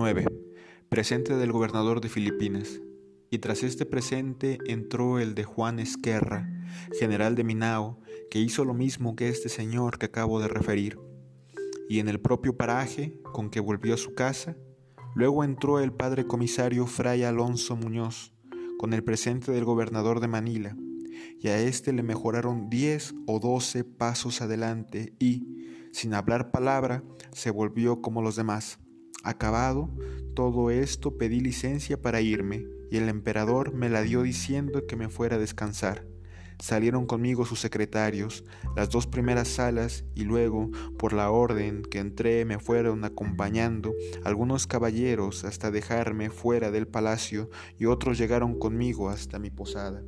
9. Presente del gobernador de Filipinas. Y tras este presente entró el de Juan Esquerra, general de Minao, que hizo lo mismo que este señor que acabo de referir. Y en el propio paraje con que volvió a su casa, luego entró el padre comisario Fray Alonso Muñoz, con el presente del gobernador de Manila, y a éste le mejoraron diez o doce pasos adelante y, sin hablar palabra, se volvió como los demás. Acabado todo esto pedí licencia para irme, y el emperador me la dio diciendo que me fuera a descansar. Salieron conmigo sus secretarios, las dos primeras salas, y luego, por la orden que entré, me fueron acompañando algunos caballeros hasta dejarme fuera del palacio, y otros llegaron conmigo hasta mi posada.